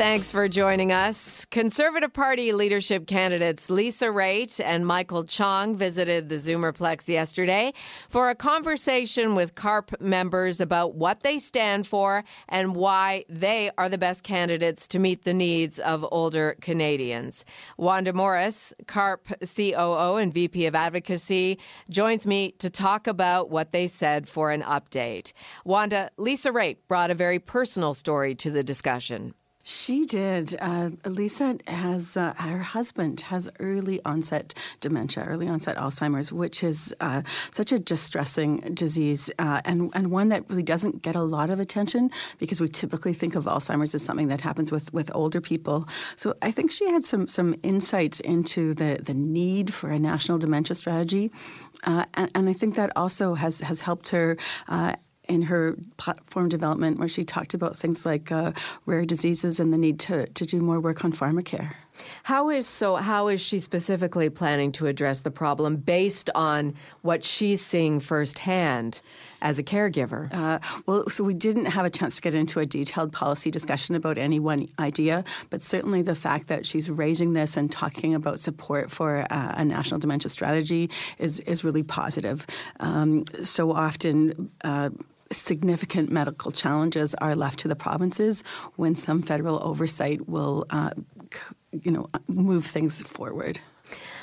Thanks for joining us. Conservative Party leadership candidates Lisa Raitt and Michael Chong visited the Zoomerplex yesterday for a conversation with CARP members about what they stand for and why they are the best candidates to meet the needs of older Canadians. Wanda Morris, CARP COO and VP of Advocacy, joins me to talk about what they said for an update. Wanda, Lisa Raitt brought a very personal story to the discussion. She did. Uh, Lisa has, uh, her husband has early onset dementia, early onset Alzheimer's, which is uh, such a distressing disease uh, and, and one that really doesn't get a lot of attention because we typically think of Alzheimer's as something that happens with, with older people. So I think she had some, some insights into the, the need for a national dementia strategy. Uh, and, and, I think that also has, has helped her uh, in her platform development where she talked about things like uh, rare diseases and the need to, to do more work on pharmacare. How is so? How is she specifically planning to address the problem based on what she's seeing firsthand as a caregiver? Uh, well, so we didn't have a chance to get into a detailed policy discussion about any one idea, but certainly the fact that she's raising this and talking about support for uh, a national dementia strategy is is really positive. Um, so often. Uh, significant medical challenges are left to the provinces when some federal oversight will, uh, you know, move things forward.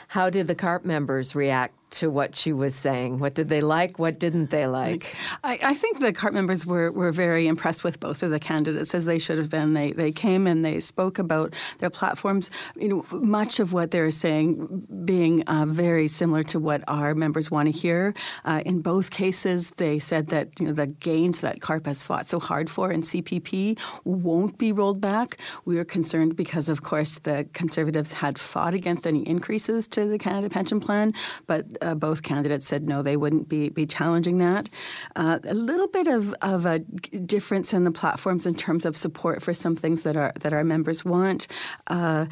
How did the CARP members react to what she was saying? What did they like? What didn't they like? I, I, think the CARP members were, were very impressed with both of the candidates, as they should have been. They, they came and they spoke about their platforms. You know, much of what they're saying being uh, very similar to what our members want to hear. Uh, in both cases, they said that you know the gains that CARP has fought so hard for in CPP won't be rolled back. We were concerned because, of course, the Conservatives had fought against any increases to the Canada Pension Plan, but uh, both candidates said no, they wouldn't be, be challenging that. Uh, a little bit of, of a difference in the platforms in terms of support for some things that our that our members want. Uh,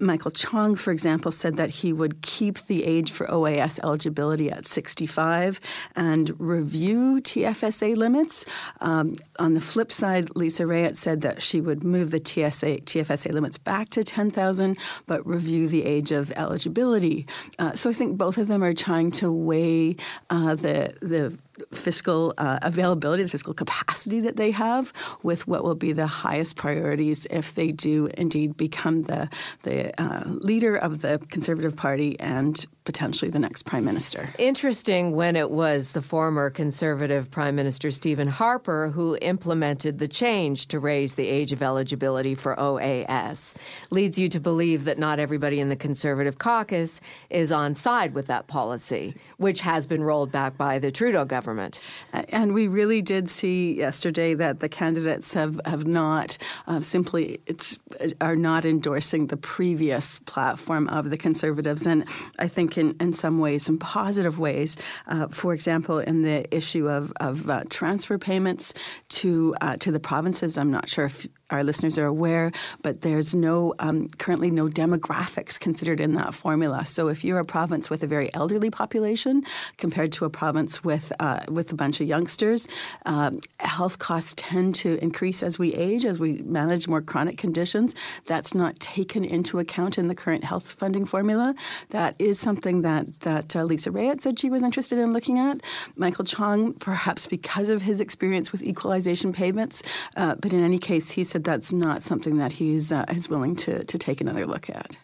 Michael Chong, for example, said that he would keep the age for OAS eligibility at 65 and review TFSA limits. Um, on the flip side, Lisa Raitt said that she would move the TSA, TFSA limits back to 10,000, but review the age of eligibility. Uh, so I think both of them are trying to weigh uh, the the fiscal uh, availability, the fiscal capacity that they have, with what will be the highest priorities if they do indeed become the the uh, leader of the Conservative Party and potentially the next prime minister. Interesting when it was the former Conservative Prime Minister Stephen Harper who implemented the change to raise the age of eligibility for OAS. Leads you to believe that not everybody in the Conservative caucus is on side with that policy, which has been rolled back by the Trudeau government government. And we really did see yesterday that the candidates have, have not uh, simply it's, are not endorsing the previous platform of the Conservatives. And I think in, in some ways, in positive ways, uh, for example, in the issue of, of uh, transfer payments to, uh, to the provinces, I'm not sure if our listeners are aware, but there's no um, currently no demographics considered in that formula. So if you're a province with a very elderly population compared to a province with uh, with a bunch of youngsters, um, health costs tend to increase as we age, as we manage more chronic conditions. That's not taken into account in the current health funding formula. That is something that that uh, Lisa Raitt said she was interested in looking at. Michael Chong, perhaps because of his experience with equalization payments, uh, but in any case, he said said that's not something that he's uh, is willing to to take another look at.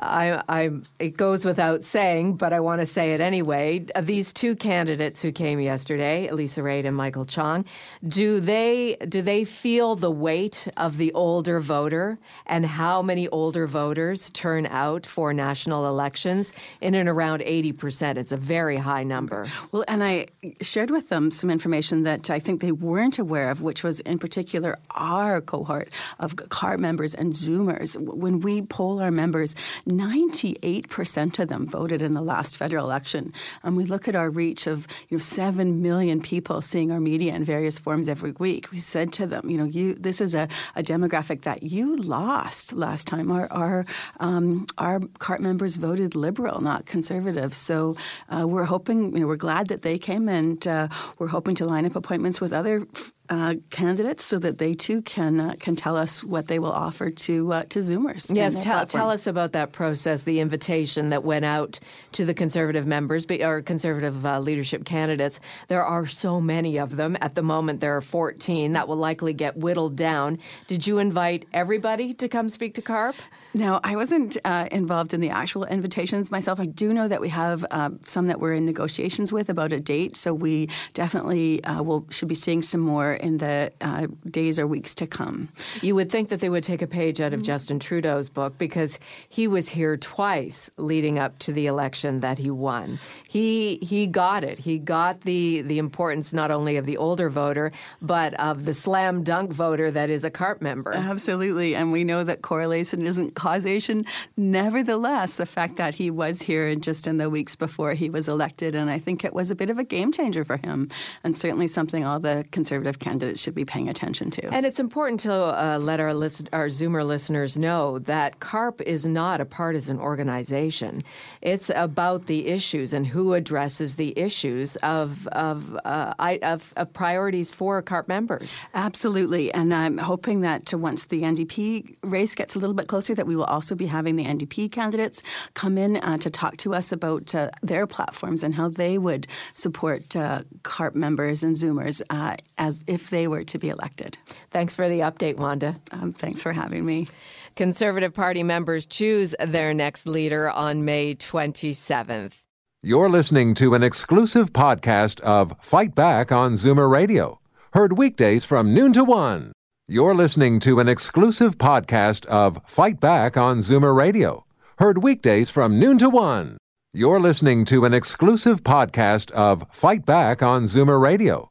I, I, it goes without saying, but I want to say it anyway. Uh, these two candidates who came yesterday, Lisa Raitt and Michael Chong, do they do they feel the weight of the older voter and how many older voters turn out for national elections? In and around eighty percent, it's a very high number. Well, and I shared with them some information that I think they weren't aware of, which was in particular our cohort of CARP members and Zoomers. When we poll our members 98% of them voted in the last federal election. And we look at our reach of you know, 7 million people seeing our media in various forms every week. We said to them, you know, you this is a, a demographic that you lost last time. Our, our, um, our CARP members voted liberal, not conservative. So uh, we're hoping, you know, we're glad that they came and uh, we're hoping to line up appointments with other uh, candidates so that they too can uh, can tell us what they will offer to uh, to Zoomers. Yes, tell, tell us about that process, the invitation that went out to the conservative members or conservative uh, leadership candidates. There are so many of them at the moment. There are 14. That will likely get whittled down. Did you invite everybody to come speak to CARP? No, I wasn't uh, involved in the actual invitations myself. I do know that we have uh, some that we're in negotiations with about a date, so we definitely uh, will should be seeing some more in the uh, days or weeks to come. You would think that they would take a page out of mm-hmm. Justin Trudeau's book because he was here twice leading up to the election that he won. He he got it. He got the the importance not only of the older voter but of the slam dunk voter that is a CARP member. Absolutely, and we know that correlation isn't causation. Nevertheless, the fact that he was here just in the weeks before he was elected, and I think it was a bit of a game changer for him, and certainly something all the conservative candidates should be paying attention to. And it's important to uh, let our, list- our Zoomer listeners know that CARP is not a partisan organization. It's about the issues and who addresses the issues of of, uh, of, of priorities for CARP members. Absolutely, and I'm hoping that once the NDP race gets a little bit closer, that we will also be having the NDP candidates come in uh, to talk to us about uh, their platforms and how they would support uh, CARP members and Zoomers uh, as if they were to be elected. Thanks for the update, Wanda. Um, thanks for having me. Conservative Party members choose their next leader on May 27th. You're listening to an exclusive podcast of Fight Back on Zoomer Radio, heard weekdays from noon to one. You're listening to an exclusive podcast of Fight Back on Zoomer Radio, heard weekdays from noon to one. You're listening to an exclusive podcast of Fight Back on Zoomer Radio,